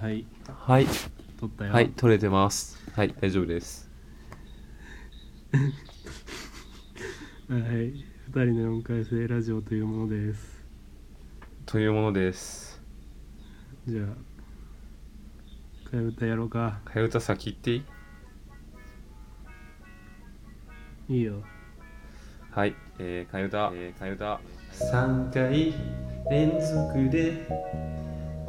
はい。はい。撮ったよ。はい取れてます。はい大丈夫です。はい。二人の4回生ラジオというものです。というものです。じゃあ替え歌やろうか。替え歌先言っていい？いいよ。はい、えー、替え歌、えー、替え歌。3回連続で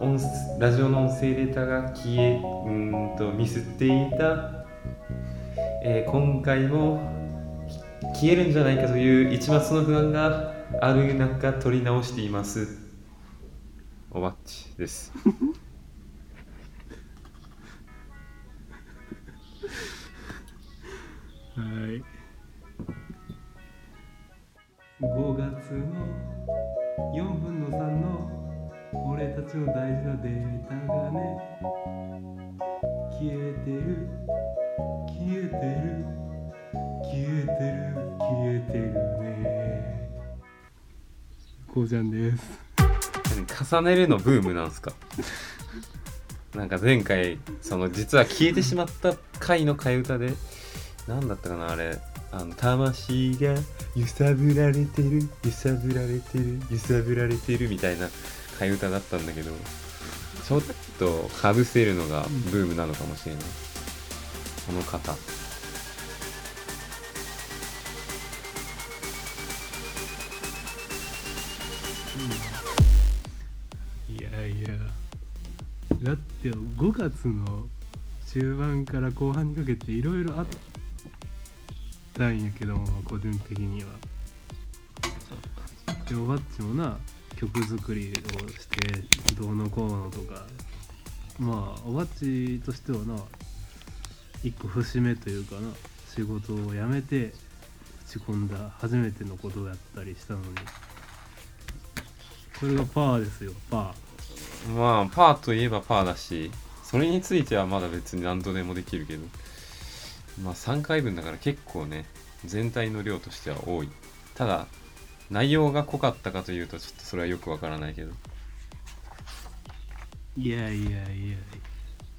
音ラジオの音声データが消えうーんとミスっていた、えー今回も消えるんじゃないかという一抹の不安がある中取り直しています。おばっちです。はい。5月の4分の3の俺たちの大事なデータがね消えてる。消えてる。消えてる。消えてるね。こうちゃんです。重ねるのブームなんすか？なんか前回その実は消えてしまった回の替え歌で何だったかなあれ。あの魂が揺さぶられてる揺さぶられてる揺さぶられてるみたいな。替え歌だったんだけどちょっとかぶせるのがブームなのかもしれない。この方。いやいや。だって5月の中盤から後半にかけていろいろあったんやけども個人的には。でおばっちもな曲作りをしてどうのこうのとかまあおばっちとしてはな一個節目というかな仕事を辞めて打ち込んだ初めてのことだったりしたのに。これがパーですよパー。まあパーといえばパーだしそれについてはまだ別に何とでもできるけど。まあ3回分だから結構ね全体の量としては多い。ただ内容が濃かったかというとちょっとそれはよくわからないけど。ーいやいやいや。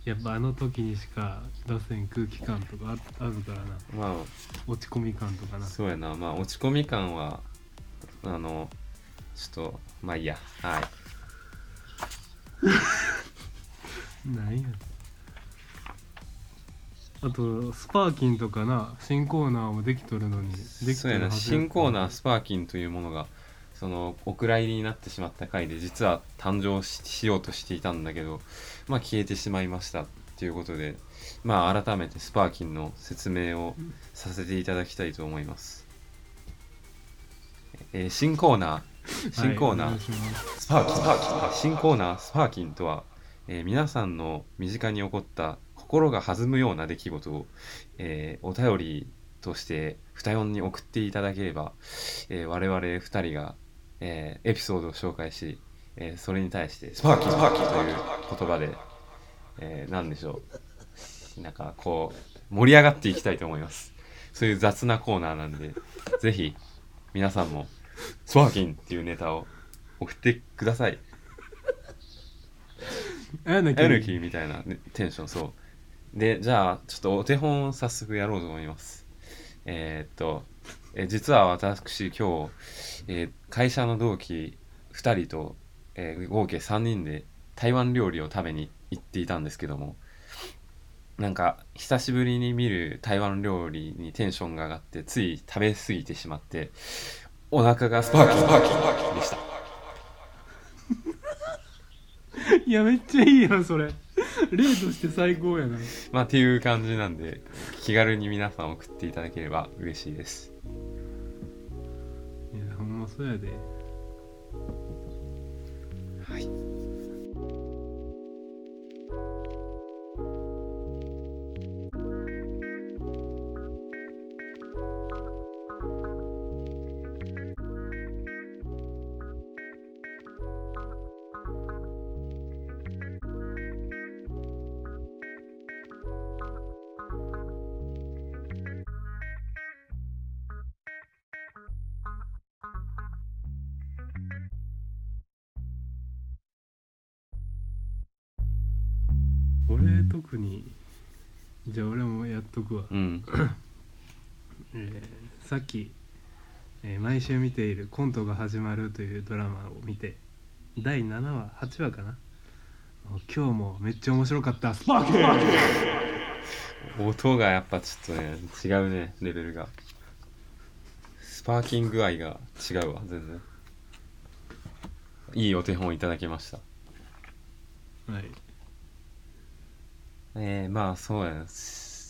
やっぱあの時にしか出せん空気感とかああるからな。ま落ち込み感とかな。あそうやな。まあ落ち込み感はあのちょっとまあいいや。はい。なんやあとスパーキンとかな新コーナーもできとるのにできそうやなはず新コーナースパーキンというものがそのお蔵入りになってしまった回で実は誕生ししようとしていたんだけどまあ消えてしまいましたっていうことでまあ改めてスパーキンの説明をさせていただきたいと思います、えー新コーナー新コーナー、はいお願いします。スパーキン。スパーキン。新コーナー。スパーキンとは、えー皆さんの身近に起こった心が弾むような出来事を、えーお便りとして二四に送っていただければ、えー我々二人が、えーエピソードを紹介し、えーそれに対してスパーキンスパーキンという言葉で、えー、なんでしょう。なんかこう盛り上がっていきたいと思います。そういう雑なコーナーなんでぜひ皆さんもスパーキンっていうネタを送ってください。あやなエルキーみたいなねテンションそうでじゃあちょっとお手本を早速やろうと思います。えーっとえ実は私今日、えー会社の同期2人と、えー合計3人で台湾料理を食べに行っていたんですけどもなんか久しぶりに見る台湾料理にテンションが上がってつい食べ過ぎてしまってお腹がスパーキスパーキでした。いやめっちゃいいやんそれ。例として最高やな。まあっていう感じなんで気軽に皆さん送っていただければ嬉しいです。いやほんまそうやで。はいとくわ、うん。えーさっき、えー毎週見ている「コントが始まる」というドラマを見て第7話8話かな？今日もめっちゃ面白かった。スパーキン音がやっぱちょっとね違うねレベルが。スパーキング愛が違うわ全然。いいお手本いただきました。はい。えー、まあそうやな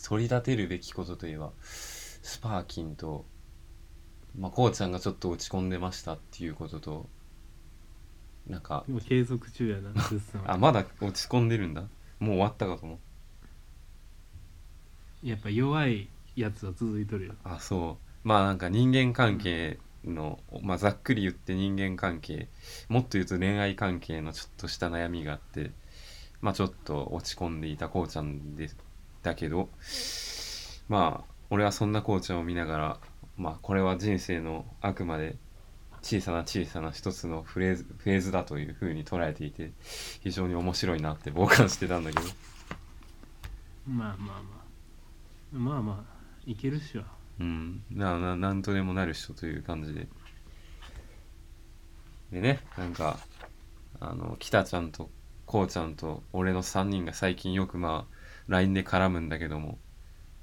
取り立てるべきことといえばスパーキンとまあこうちゃんがちょっと落ち込んでましたっていうこととなんかでも継続中やなあまだ落ち込んでるんだ。もう終わったかと思う。やっぱ弱いやつは続いとるよ。あそう。まあなんか人間関係の、まあざっくり言って人間関係もっと言うと恋愛関係のちょっとした悩みがあってまあちょっと落ち込んでいたこうちゃんでだけどまあ俺はそんなこうちゃんを見ながらまあこれは人生のあくまで小さな小さな一つのフレーズフェーズだというふうに捉えていて非常に面白いなって 傍観してたんだけど。まあまあまあ。まあまあいけるっしょ。うん、なななんとでもなる人という感じで。でねなんかあの北ちゃんとこうちゃんと俺の3人が最近よくまあ LINE で絡むんだけども。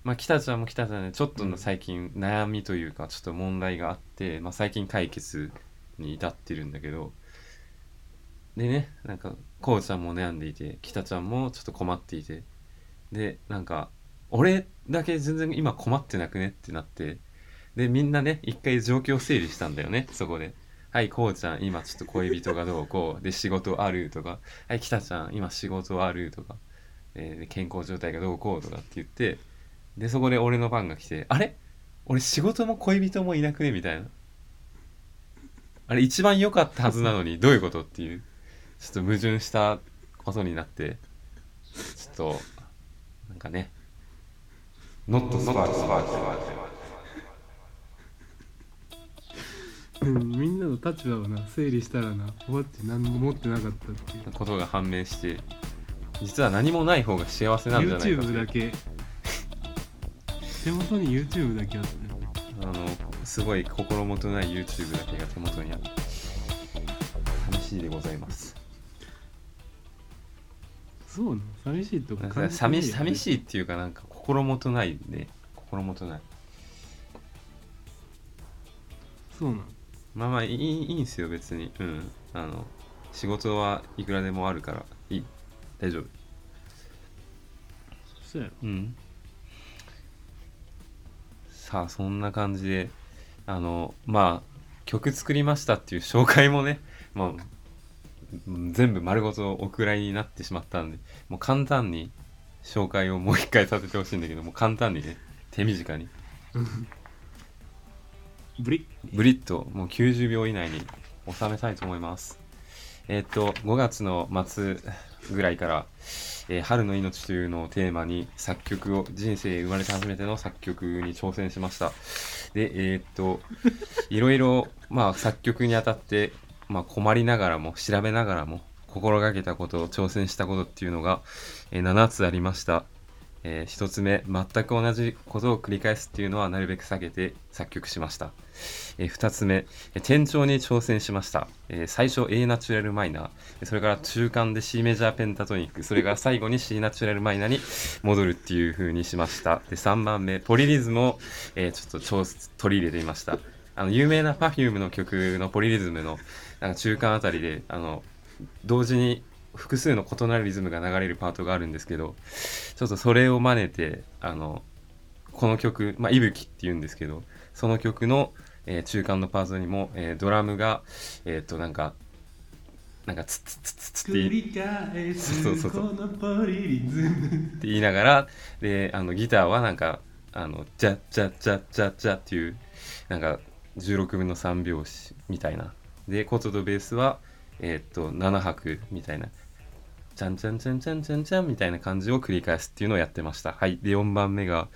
まあ北ちゃんも北ちゃんでちょっとの最近悩みというかちょっと問題があって、まあ、最近解決に至ってるんだけど。でねなんかこうちゃんも悩んでいて北ちゃんもちょっと困っていて。でなんか俺だけ全然今困ってなくねってなって。でみんなね一回状況整理したんだよねそこで「はいこうちゃん今ちょっと恋人がどうこう。で仕事ある」とか「はい北ちゃん今仕事ある」とか、えーで健康状態がどうこうとかって言ってでそこで俺の番が来て「あれ？俺仕事も恋人もいなくね?」みたいな。あれ一番良かったはずなのにどういうことっていうちょっと矛盾したことになってちょっとなんかね。ノットスパークスパークみんなの立場をな整理したらな終わって何も持ってなかったっていう。ことが判明して実は何もない方が幸せなんじゃないかと。YouTube だけ。手元に YouTube だけあって。あのすごい心もとない YouTube だけが手元にある寂しいでございます。そうなの寂しいとか感じて寂し寂いしいっていうかなんか心もとないね。心もとない。そうなの。まあまあいいいいんすよ別に。うん。あの仕事はいくらでもあるからいい大丈夫。そうん。さあそんな感じであのまあ曲作りましたっていう紹介もねもううん全部丸ごとお蔵入りになってしまったんでもう簡単に紹介をもう一回させてほしいんだけどもう簡単にね手短に。ブリブリッともう90秒以内に収めたいと思います。えーっと5月の末ぐらいから、えー春の命というのをテーマに作曲を人生生まれて初めての作曲に挑戦しました。でえーっと いろいろまあ作曲にあたって、まあ、困りながらも調べながらも心がけたこと挑戦したことっていうのが、えー7つありました。え1つ目全く同じことを繰り返すっていうのはなるべく避けて作曲しました。え2つ目、転調に挑戦しました。えー最初 A ナチュラルマイナー、それから中間で C メジャーペンタトニック、それから最後に C ナチュラルマイナーに戻るっていう風にしました。で3番目、ポリリズムを、えーちょっと調取り入れてみました。あの有名な Perfume の曲のポリリズムのなんか中間あたりであの同時に複数の異なるリズムが流れるパートがあるんですけどちょっとそれを真似てあのこの曲、まあ、いぶきっていうんですけどその曲の、えー中間のパートにも、えードラムがえーっとなんかなんかツッツッツッツッツッってそうそうそうこのポリリズム。って言いながらであのギターはなんかあのジャッジャッジャッジャッジャっていうなんか16分の3拍子みたいな。でコートとベースはえーと7拍みたいな。チャンチャンチャンチャンチャンチャンみたいな感じを繰り返すっていうのをやってました。はい。で4番目が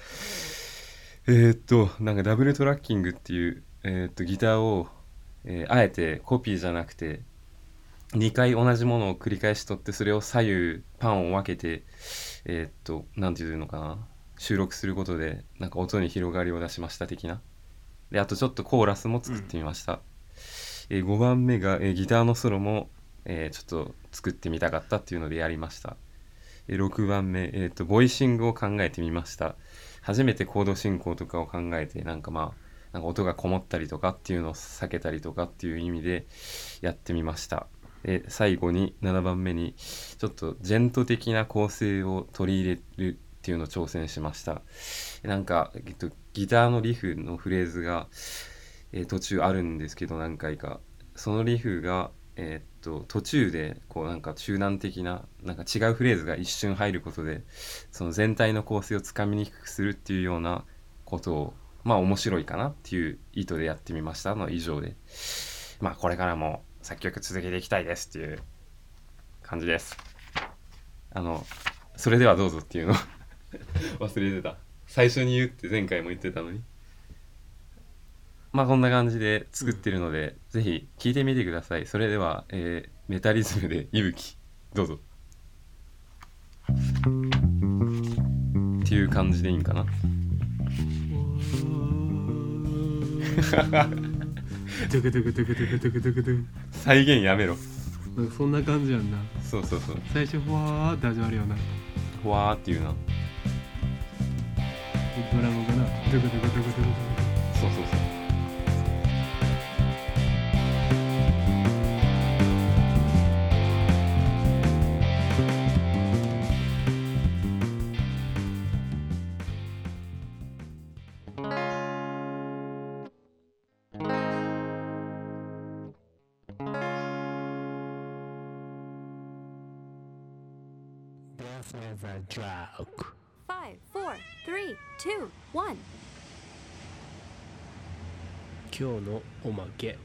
えーっとなんかダブルトラッキングっていうえっとギターを、えあえてコピーじゃなくて2回同じものを繰り返し取ってそれを左右パンを分けてえっと何て言うのかな。収録することでなんか音に広がりを出しました的な。であとちょっとコーラスも作ってみました、え5番目が、えーギターのソロも、えーちょっと作ってみたかったっていうのでやりました。えー6番目、えー、とボイシングを考えてみました。初めてコード進行とかを考えてなんかまあなんか音がこもったりとかっていうのを避けたりとかっていう意味でやってみました。最後に7番目にちょっとジェント的な構成を取り入れるっていうのを挑戦しました。なんか、えっと、ギターのリフのフレーズが、えー途中あるんですけど何回か。そのリフがえーっと途中でこうなんか中断的ななんか違うフレーズが一瞬入ることでその全体の構成をつかみにくくするっていうようなことをまあ面白いかなっていう意図でやってみました。の以上で。まあこれからも作曲続けていきたいですっていう感じです。あのそれではどうぞっていうの 忘れてた。最初に言うって前回も言ってたのに。まあこんな感じで作ってるので、ぜひ聴いてみてください。それでは、えーメタリズムで「いぶき」どうぞ。っていう感じでいいんかな。ドクドクドクドクドクドクドク再現やめろなんかそんな感じやんなそうそうそう最初ふわーって始まるよなふわーっていうなドラムがなドゥクドゥクドゥクドゥクドゥク Five, four, three, two, one. 今日のおまけ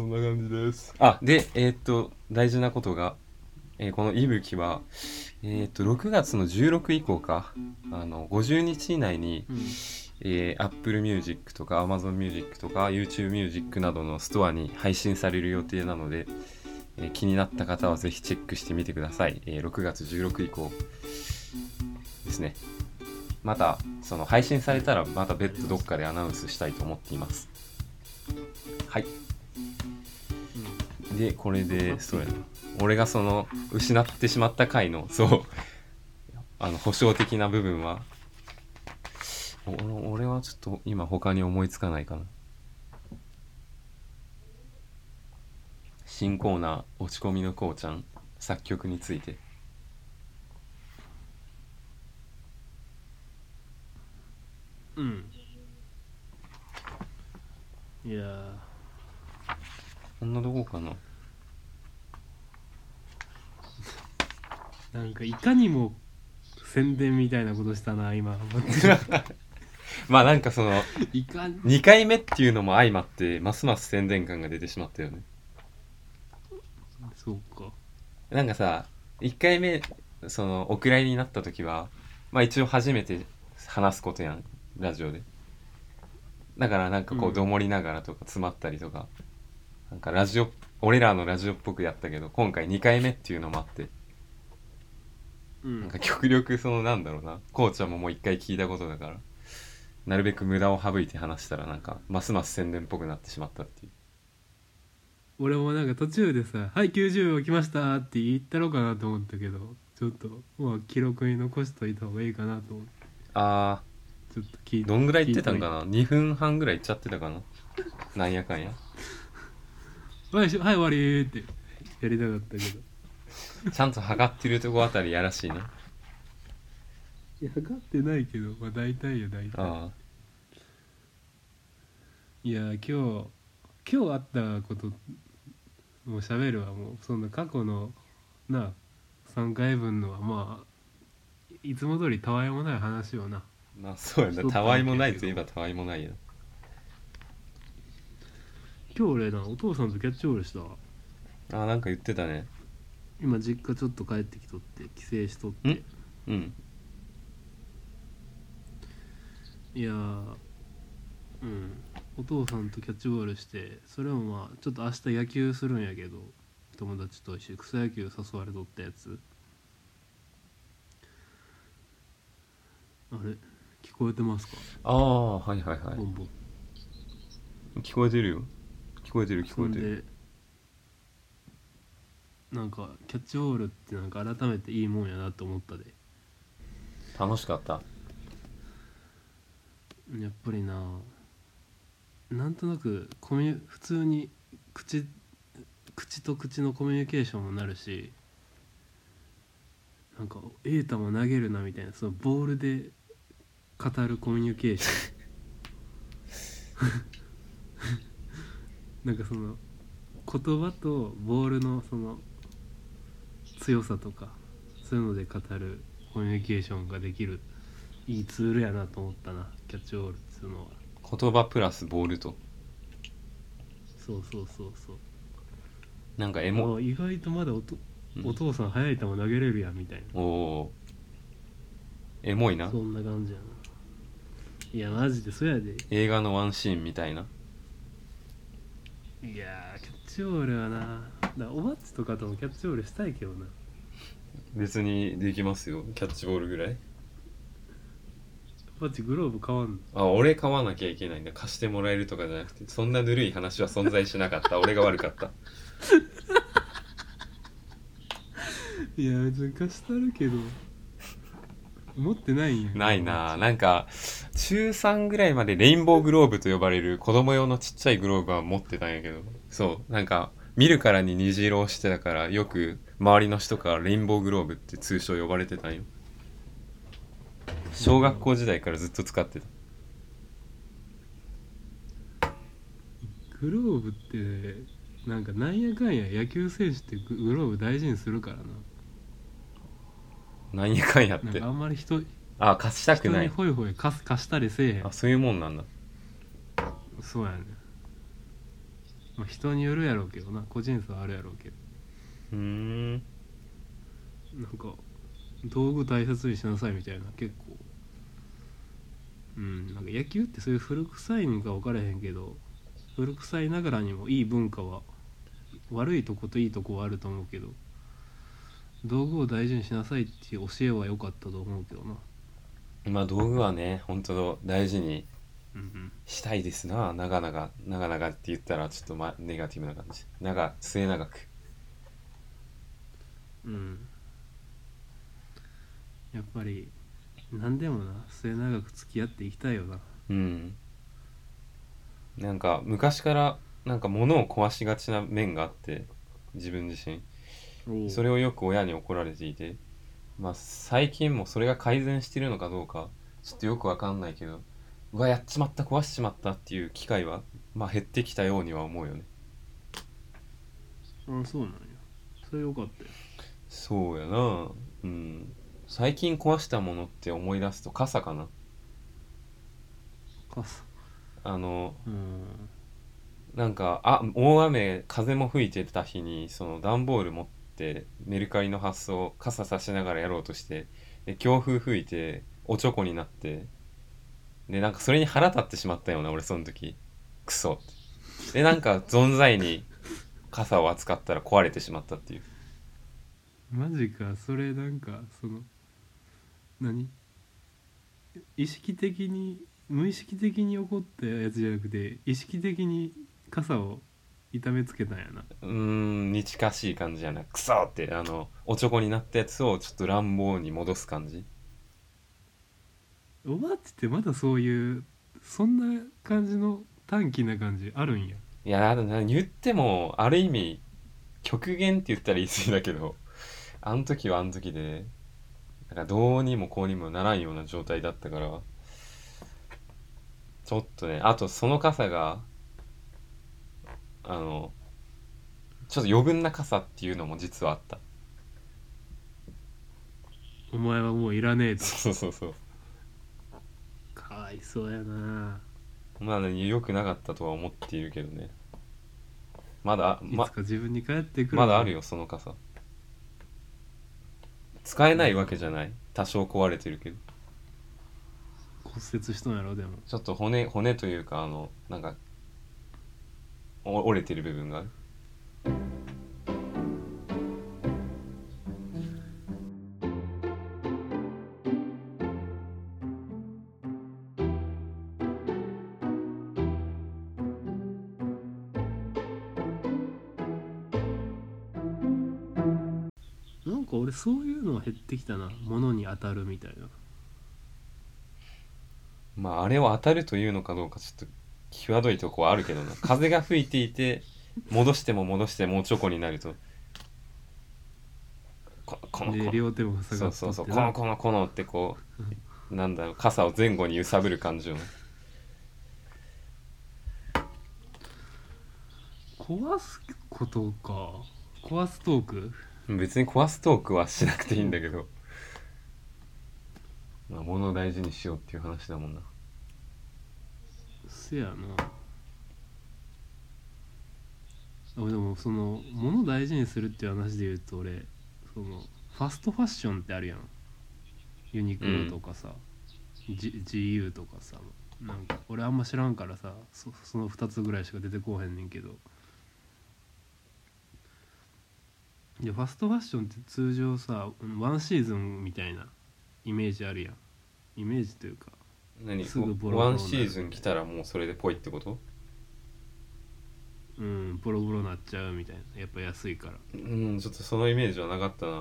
そんな感じです。あでえーっと大事なことが、えーこのいぶきはえーっと6月の16以降かあの50日以内に、うん。えー、Apple Music とか Amazon Music とか YouTube Music などのストアに配信される予定なので、えー気になった方はぜひチェックしてみてください、えー6月16以降ですね。またその配信されたらまた別途どっかでアナウンスしたいと思っています。はいでこれでそうや。な俺がその失ってしまった回のそう。あの保証的な部分は俺はちょっと今他に思いつかないかな。新コーナー「落ち込みのこうちゃん」作曲について。うん。いやこんなとこかな。なんかいかにも宣伝みたいなことしたな今。まあなんかそのいかに？2回目っていうのも相まってますます宣伝感が出てしまったよね。そうか。なんかさ1回目そのお蔵入りになった時はまあ一応初めて話すことやんラジオで。だからなんかこううん。どもりながらとか詰まったりとか、なんかラジオ俺らのラジオっぽくやったけど今回2回目っていうのもあって。うん。なんか極力そのなんだろうな。こうちゃんももう1回聞いたことだからなるべく無駄を省いて話したらなんかますます宣伝っぽくなってしまったっていう。俺もなんか途中でさ「はい90秒来ました」って言ったろかなと思ったけどちょっとまあ記録に残しといた方がいいかなと思って。あちょっと聞いーどんぐらい言ってたんかな？2分半ぐらい言っちゃってたかな？なんやかんやはいしはい終わりーって。やりたかったけど。ちゃんと測ってるとこあたりやらしいね。いや測ってないけどまあ大体よ大体。あいや今日今日あったこともう喋るわもう。そんな過去のな3回分のはまあいつも通りたわいもない話をな。あまあそうやな。たわいもないといえばたわいもないよ。今日俺なお父さんとキャッチボールした。わあーなんか言ってたね。今実家ちょっと帰ってきとって帰省しとって。ん。うん。いやーうん。お父さんとキャッチボールしてそれもまあちょっと明日野球するんやけど友達と一緒に草野球誘われとったやつ。あれ？聞こえてますか？ああはいはいはボンボン。い聞こえてるよ聞こえてる聞こえてる。でなんかキャッチボールってなんか改めていいもんやなと思ったで。楽しかった？やっぱりななんとなくコミュ普通に口口と口のコミュニケーションもなるしなんか「ええ球投げるな」みたいなそのボールで語るコミュニケーション なんかその言葉とボールのその強さとかそういうので語るコミュニケーションができるいいツールやなと思ったなキャッチボールっていうのは。言葉プラスボールと。そうそうそうそう。なんかエモ。あ意外とまだおとうん。お父さん速い球投げれるやんみたいおおー。エモいな。なそんな感じやな。いやマジでそやで。映画のワンシーンみたいないやーキャッチボールはな。だおばっちとかともキャッチボールしたいけどな。別にできますよ。キャッチボールぐらい。おばっちグローブ変わんの？あ俺買わなきゃいけないんだ。貸してもらえるとかじゃなくてそんなぬるい話は存在しなかった。俺が悪かった。いや別に貸したるけど。持ってないんや。ないな。なんか中3ぐらいまでレインボーグローブと呼ばれる子供用のちっちゃいグローブは持ってたんやけどそうなんか見るからに虹色をしてたからよく周りの人からレインボーグローブって通称呼ばれてたんよ。小学校時代からずっと使ってた。グローブってなんかなんやかんや野球選手ってググローブ大事にするからな。なんやかんやって。なんかあんまり人あ貸したく人ない。にホイホイ貸す貸したりせえへん。あそういうもんなんだ。そうやね。まあ人によるやろうけどな。個人差はあるやろうけど。うーん。なんか道具大切にしなさいみたいな結構。うんなんか野球ってそういう古臭いんか分からへんけど古臭いながらにもいい文化は悪いとこといいとこはあると思うけど道具を大事にしなさいっていう教えは良かったと思うけどなまあ道具はね本当大事にしたいですな。長々長々って言ったらちょっと、ま、ネガティブな感じ。長末永く。うん。やっぱり何でもな末永く付き合っていきたいよな。うん。なんか昔からなんか物を壊しがちな面があって自分自身。それをよく親に怒られていてまあ最近もそれが改善してるのかどうかちょっとよくわかんないけどうわやっちまった壊しちまったっていう機会はまあ減ってきたようには思うよね。あそうなんや。それよかったよ。そうやな。うん。最近壊したものって思い出すと傘かな。傘。あのうん。なんかあ大雨風も吹いてた日にその段ボール持ってメルカリの発送傘さしながらやろうとしてで強風吹いておちょこになってでなんかそれに腹立ってしまったような俺その時。クソって。でなんか存在に傘を扱ったら壊れてしまったっていう。マジかそれなんかその何？意識的に無意識的に起こったやつじゃなくて意識的に傘を痛めつけたんやな。うーんに近しい感じやな。クソってあのおちょこになったやつをちょっと乱暴に戻す感じ。おばあちってまだそういうそんな感じの短気な感じあるんや。いやだな言ってもある意味極限って言ったら言い過ぎだけどあの時はあの時でなんかどうにもこうにもならんような状態だったからちょっとねあとその傘があのちょっと余分な傘っていうのも実はあった。お前はもういらねえと。そうそうそう。かわいそうやな。まあね良くなかったとは思っているけどね。まだまいつか自分に帰ってくるまだあるよその傘。使えないわけじゃない。多少壊れてるけど。骨折しとんやろでも。ちょっと骨骨というかあのなんかお折れてる部分が？あるなんか俺そういうのは減ってきたな。物に当たるみたいな。まああれを当たるというのかどうかちょっと際どいとこはあるけどな。風が吹いていて戻しても戻してもチョコになると。ここのこそうそうそう。このこのこのってこうなんだろう傘を前後に揺さぶる感じをね壊すことか。壊すトーク？別に壊すトークはしなくていいんだけど。まあ物を大事にしようっていう話だもんなせやな。あでもその物大事にするっていう話で言うと俺そのファストファッションってあるやん。ユニクロとかさ、G- GU とかさなんか俺あんま知らんからさそその2つぐらいしか出てこうへんねんけど。でファストファッションって通常さワンシーズンみたいなイメージあるやん。イメージというか何？すぐボロボロワンシーズン来たらもうそれでぽいってこと？うんボロボロなっちゃうみたいな。やっぱ安いから。うんちょっとそのイメージはなかったな。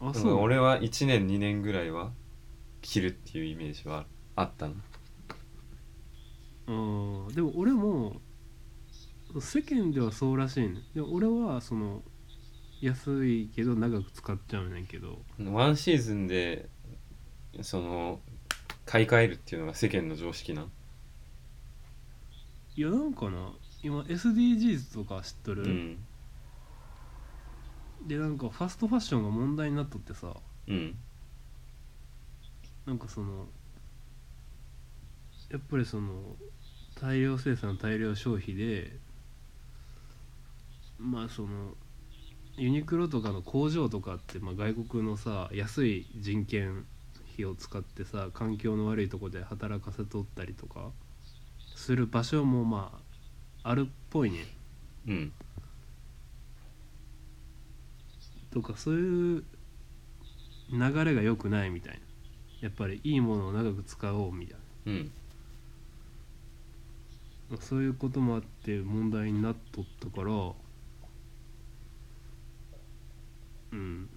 うんあそう。俺は1年2年ぐらいは着るっていうイメージはあったな。うんでも俺も世間ではそうらしいね。でも俺はその安いけど長く使っちゃうねんけど。ワンシーズンでその買い替えるっていうのが世間の常識ないやなんかな今 SDGs とか知っとる、うん。でなんかファストファッションが問題になっとってさ。うん。なんかそのやっぱりその大量生産大量消費でまあそのユニクロとかの工場とかって、まあ、外国のさ安い人件費を使ってさ環境の悪いとこで働かせとったりとかする場所もまああるっぽいね。うん。とかそういう流れが良くないみたいな。やっぱりいいものを長く使おうみたいうん。なそういうこともあって問題になっとったからうん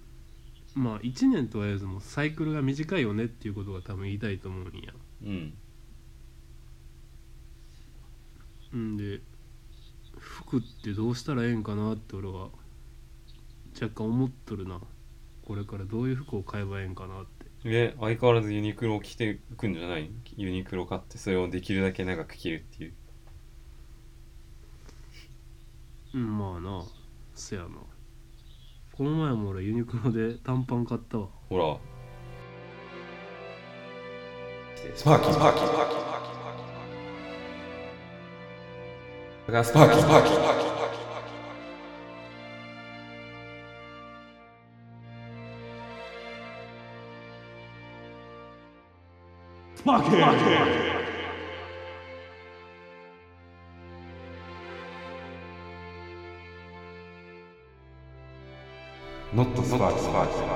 まあ1年とは言わずもサイクルが短いよねっていうことが多分言いたいと思うんや。うん。うんで服ってどうしたらええんかなって俺は若干思っとるな。これからどういう服を買えばええんかなって。で相変わらずユニクロを着てくんじゃない？ユニクロ買ってそれをできるだけ長く着るっていう。うんまあなせやなこの前も俺ユニクロで短パン買ったわ。ほら。スパーキー。スパーキー。スパーキー。スパーキー。スパーキースパーキースパーキースパーキーノットスパーキースパーキー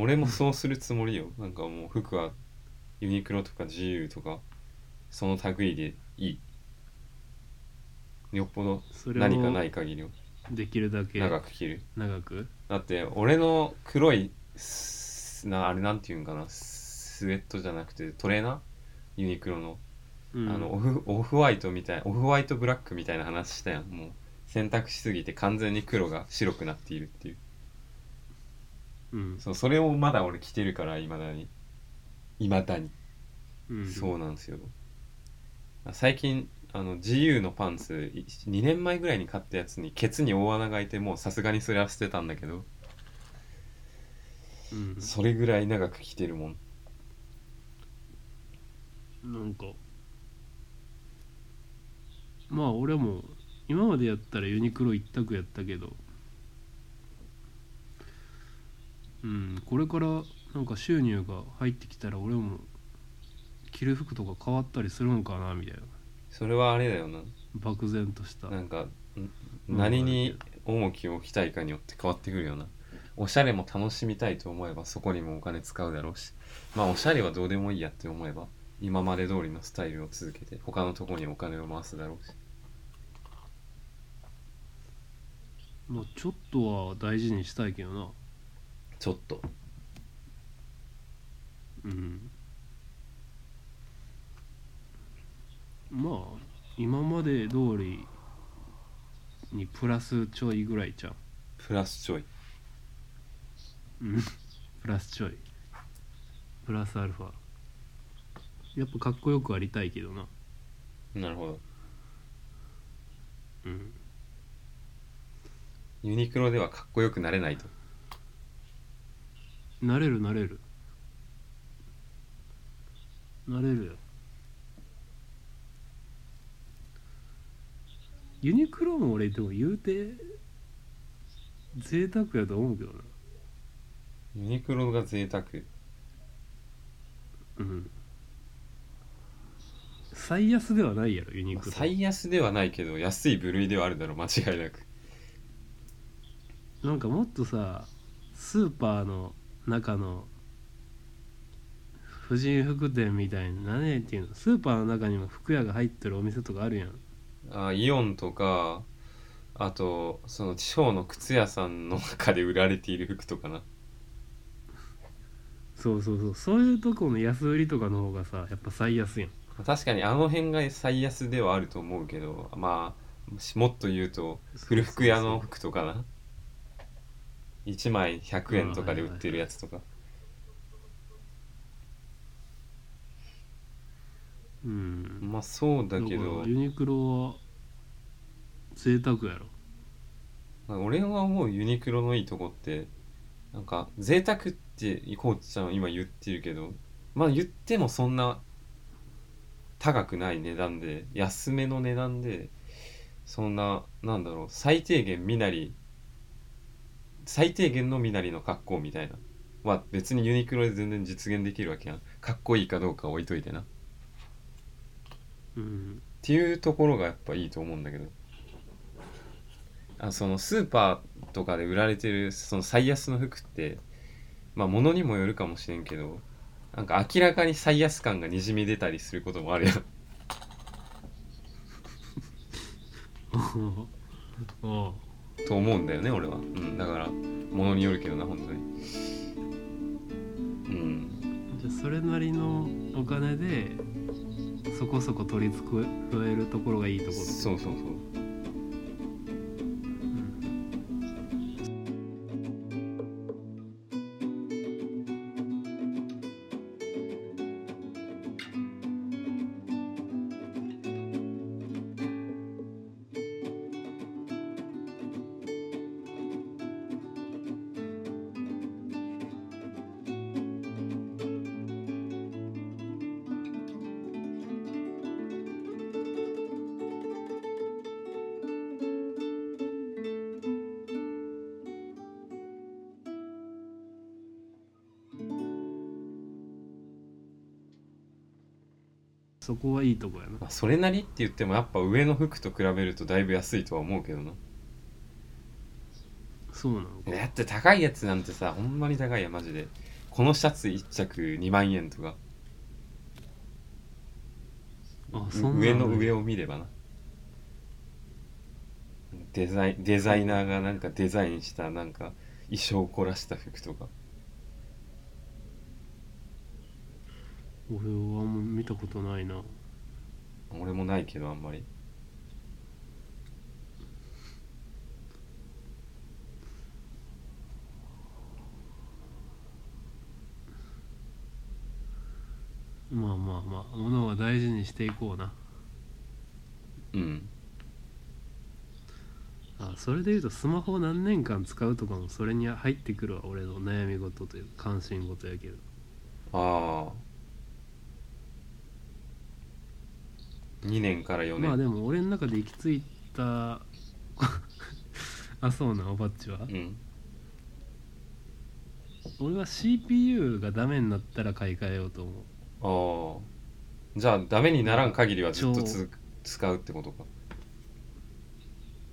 俺もそうするつもりよ。なんかもう服はユニクロとか GU とかその類でいい。よっぽどそれ何かなをい限りはできるだけ長く着る。長く？だって俺の黒いスなあれなんていうんかな？スウェットじゃなくてトレーナー？ユニクロの,、うん。あのオフオフホワイトみたいオフホワイトブラックみたいな話したやん。もう洗濯しすぎて完全に黒が白くなっているっていう。うん。そうそれをまだ俺着てるからいまだに。いまだに。うん。そうなんですよ。最近あの GU のパンツ2年前ぐらいに買ったやつにケツに大穴が開いてもうさすがにそれは捨てたんだけど。うん。それぐらい長く着てるもん。なんかまあ俺も今までやったらユニクロ一択やったけど。うんこれからなんか収入が入ってきたら俺も着る服とか変わったりするんかなみたいな。それはあれだよな。漠然とした。なんか何に重きを置きたいかによって変わってくるよな。おしゃれも楽しみたいと思えばそこにもお金使うだろうし。まあおしゃれはどうでもいいやって思えば今まで通りのスタイルを続けて他のとこにお金を回すだろうしまあちょっとは大事にしたいけどな。ちょっと。うん。まあ今まで通りにプラスちょいぐらいちゃう。プラスちょい。うん。プラスちょい。プラスアルファ。やっぱかっこよくありたいけどな。なるほど。うんユニクロではかっこよくなれないと。なれるなれる。なれるよ。ユニクロも俺でも言うて贅沢やと思うけどな。ユニクロが贅沢。うん。最安ではないやろユニまあクロ、最安ではないけど安い部類ではあるだろう間違いなくなんかもっとさスーパーの中の婦人服店みたいな何やっていうのスーパーの中にも服屋が入ってるお店とかあるやん。あイオンとかあとその地方の靴屋さんの中で売られている服とかな。そうそうそう。そういうとこの安売りとかの方がさやっぱ最安やん。確かにあの辺が最安ではあると思うけどまあしもっと言うと古服屋の服とかな1枚100円とかで売ってるやつとか。うん。まあそうだけだどユニクロは贅沢やろ。まあ俺が思うユニクロのいいとこってなんか贅沢ってこうちゃんは今言ってるけどまあ言ってもそんな高くない値段で安めの値段でそんななんだろう最低限身なり最低限の身なりの格好みたいな。は別にユニクロで全然実現できるわけやん。かっこいいかどうかは置いといてな。っうん。ていうところがやっぱいいと思うんだけど。あそのスーパーとかで売られてるその最安の服ってまあ物にもよるかもしれんけどなんか明らかに最安感がにじみ出たりすることもあるやん。おうと思うんだよね俺は、うん、だから物によるけどな本当に。うん。じゃあそれなりのお金でそこそこ取り繕えるところがいいところそうそうそうこはいいとこやな。まあ、それなりって言ってもやっぱ上の服と比べるとだいぶ安いとは思うけどな。そうなのか。だって高いやつなんてさほんまに高いやマジで。このシャツ1着2万円とか。あそんな上の上を見ればな。デザインデザイナーがなんかデザインしたなんか衣装を凝らした服とか。俺はあんま見たことないな。俺もないけどあんまり。まあまあまあ物は大事にしていこうな。うん。あそれでいうとスマホ何年間使うとかもそれに入ってくるわ俺の悩み事というか関心事やけど。ああ2年から4年、まあでも俺の中で行き着いた あそうなおばっちは？うん。俺は CPU がダメになったら買い替えようと思う。ああ。じゃあダメにならん限りはずっと超。つ使うってことか。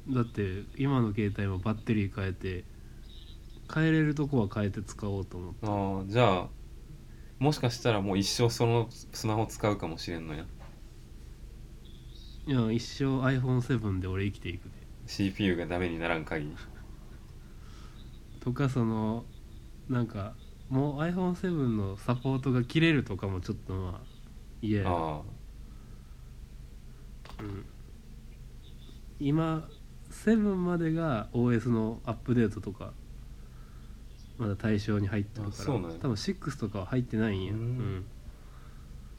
だって今の携帯もバッテリー変えて変えれるとこは変えて使おうと思って。ああじゃあもしかしたらもう一生そのスマホ使うかもしれんのやいや一生 iPhone7 で俺生きていくで。CPU がダメにならん限り。とかそのなんかもう iPhone7 のサポートが切れるとかもちょっとまあ嫌やな。あうん。今7までが OS のアップデートとかまだ対象に入ってるから。うなんや。多分6とかは入ってないんや。ううん。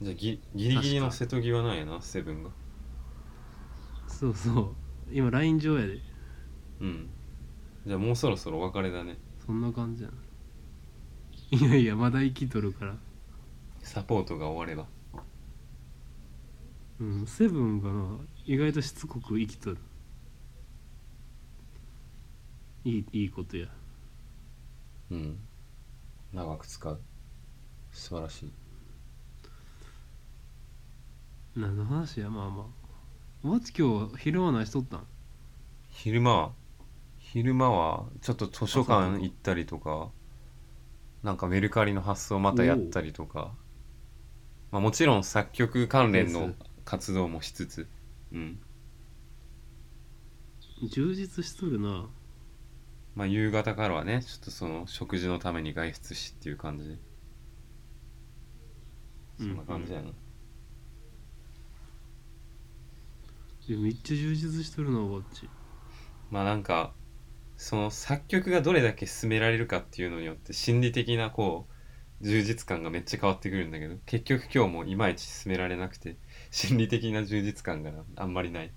じゃあギギリギリの瀬戸際なんやなセブンがそうそう。今 LINE 上やで。うん。じゃあもうそろそろお別れだね。そんな感じやな。いやいやまだ生きとるから。サポートが終われば。うんセブンがな意外としつこく生きとる。いいいいことや。うん。長く使う。素晴らしい。何の話やまあまあマチ今日昼間何しとったん？昼間？は昼間はちょっと図書館行ったりとかなんかメルカリの発送またやったりとか。まあもちろん作曲関連の活動もしつつ。うん。充実しとるな。まあ夕方からはねちょっとその食事のために外出しっていう感じ。でそんな感じやな、いやめっちゃ充実しとるなおばっち。まあなんかその作曲がどれだけ進められるかっていうのによって心理的なこう充実感がめっちゃ変わってくるんだけど結局今日もいまいち進められなくて心理的な充実感があんまりない。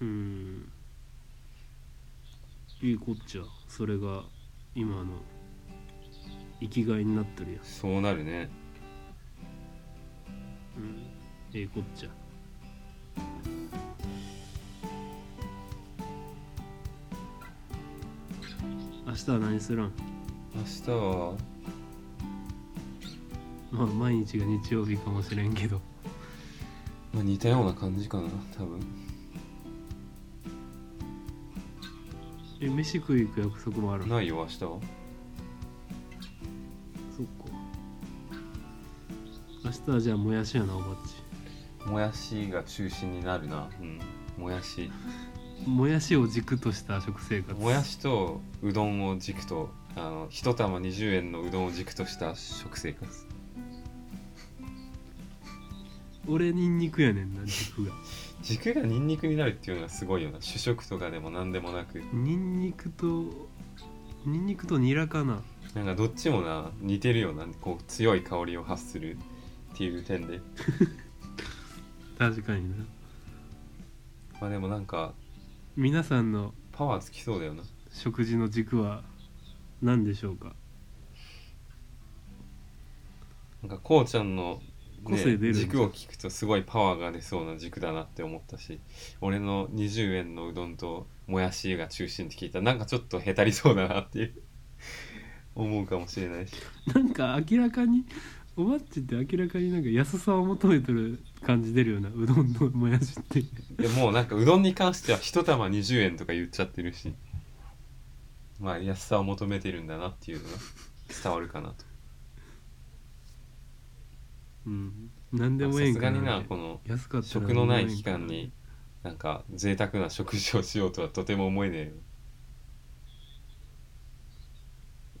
うん。いいこっちゃ。それが今の生きがいになってるやん。そうなるね。うん。ええこっちゃ日は何するん？明日は。まあ毎日が日曜日かもしれんけど。まあ似たような感じかな多分。え飯食い行く約束もある？のないよ明日は。そっか。明日はじゃあもやしやなおばっち。もやしが中心になるな。うん。もやしもやしを軸とした食生活。もやしとうどんを軸とあの一玉20円のうどんを軸とした食生活。俺ニンニクやねんな軸が。軸がニンニクになるっていうのがすごいよな。主食とかでも何でもなく。ニンニクとニンニクとニラかな。なんかどっちもな似てるような。こう強い香りを発するっていう点で。確かにな。まあでもなんか皆さんのパワーつきそうだよな。食事の軸は何でしょうか？なんかこうちゃんの、個性出るんじゃん軸を聞くとすごいパワーが出そうな軸だなって思ったし俺の20円のうどんともやしが中心って聞いたらなんかちょっとへたりそうだなっていう。思うかもしれないし。なんか明らかにおばっちって明らかになんか安さを求めてる感じ出るようなうどんのもやしって。でもうなんかうどんに関しては一玉20円とか言っちゃってるし。まあ安さを求めてるんだなっていうのが伝わるかなと。うん。何でさもええんかすがにななこの食のない期間になんか贅沢な食事をしようとはとても思えねえよ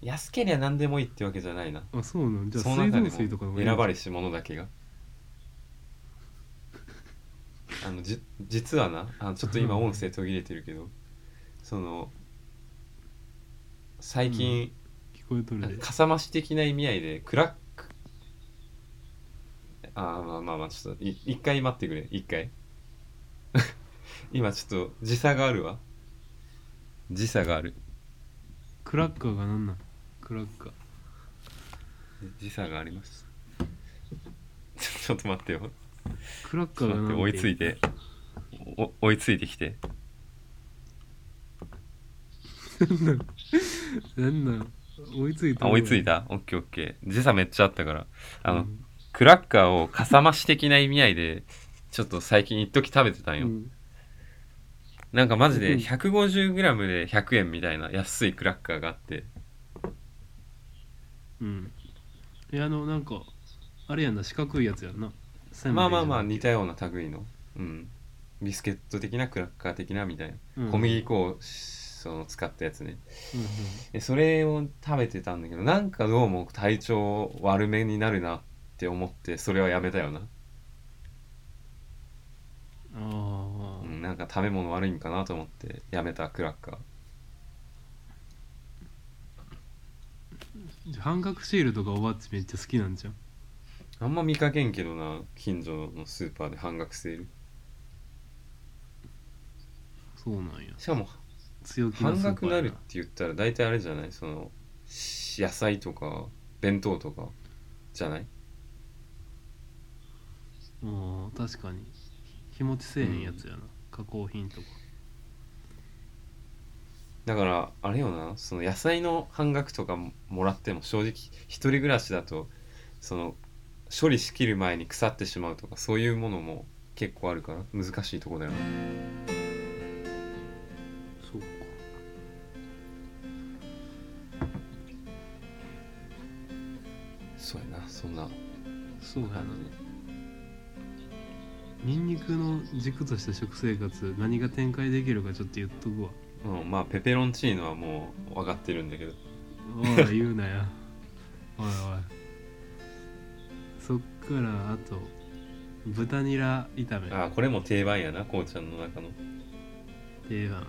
安けりゃ何でもいいってわけじゃないな。あそうなんじゃあその中で水道水とかのも選ばれし者だけが。あのじ実はなあのちょっと今音声途切れてるけどその最近、聞こえとるで。なんかかさ増し的な意味合いでクラック。あーまあまあまあちょっとい一回待ってくれ。一回。今ちょっと時差があるわ。時差がある。クラッカーが何なんクラッカー時差がありますちょっと待ってよ。クラッカーが何追いついて。お追いついてきて。何 なん追いついたあ追いついた？オッケーオッケー。時差めっちゃあったから。あの、うん。クラッカーをかさ増し的な意味合いでちょっと最近一時食べてたんよ、うん。なんかマジでうん。150g で100円みたいな安いクラッカーがあってうん。いやあのなんかあれやんな四角いやつやんな。まあまあまあ似にたような類の。うん。ビスケット的なクラッカー的なみたいな、うん。小麦粉をその使ったやつね。うんうん。でそれを食べてたんだけどなんかどうも体調悪めになるなって思ってそれはやめたよな、ああ、うん、なんか食べ物悪いんかなと思ってやめたクラッカーじゃあ半額シールとかおばっちめっちゃ好きなんじゃん。あんま見かけんけどな近所のスーパーで半額セール。そうなんや。しかも強気な半スーパーや額なるって言ったら大体あれじゃない？その野菜とか弁当とかじゃない？ああ確かに。日持ちせえへんやつやな、加工品とかだからあれよなその野菜の半額とかももらっても正直一人暮らしだとその処理しきる前に腐ってしまうとかそういうものも結構あるから難しいとこだよな。そうか。そうやなそんな。そうやな。感ニンニクの軸とした食生活何が展開できるかちょっと言っとくわ。じうんまあペペロンチーノはもう分かってるんだけど。おい言うなやおいおい。そっからあと豚ニラ炒め。ああこれも定番やなこうちゃんの中の。定番。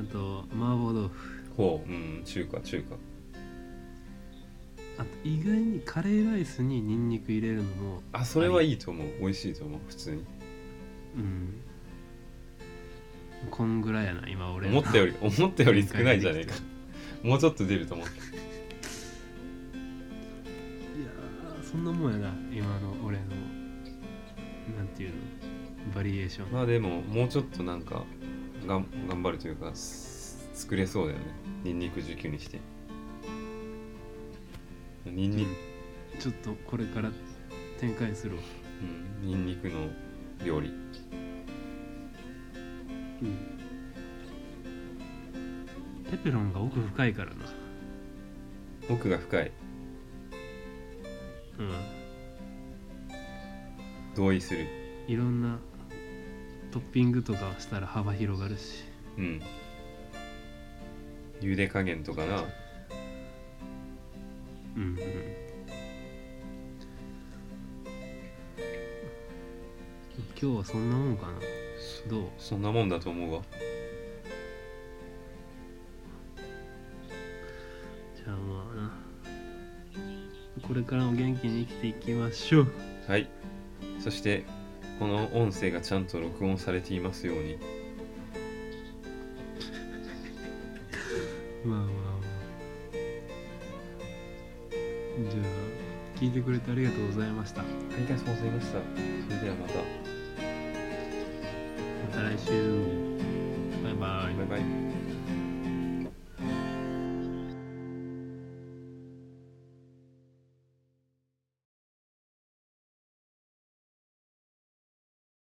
あと麻婆豆腐。ほううん中華中華。あと意外にカレーライスにニンニク入れるのもあそれはいいと思う。美味しいと思う普通に。うんこんぐらいやな今俺思ったより 思ったより少ないんじゃねえか。もうちょっと出ると思ういやーそんなもんやな今の俺のなんていうのバリエーション、まあでももうちょっとなんかがん頑張るというかす作れそうだよね。ニンニク19にして。ニンニク、ちょっとこれから展開するわ。うん、ニンニクの料理うん。ペペロンが奥深いからな。奥が深い。うん。同意する。いろんなトッピングとかしたら幅広がるし。うん。茹で加減とかな。うんうん。今日はそんなもんかなどう？そんなもんだと思うわ。じゃあまあな。これからも元気に生きていきましょう。はい。そしてこの音声がちゃんと録音されていますように。まあまあまあ。じゃあ聞いてくれてありがとうございました。ありがとうございました。それではまたまた来週バイバイバイバイ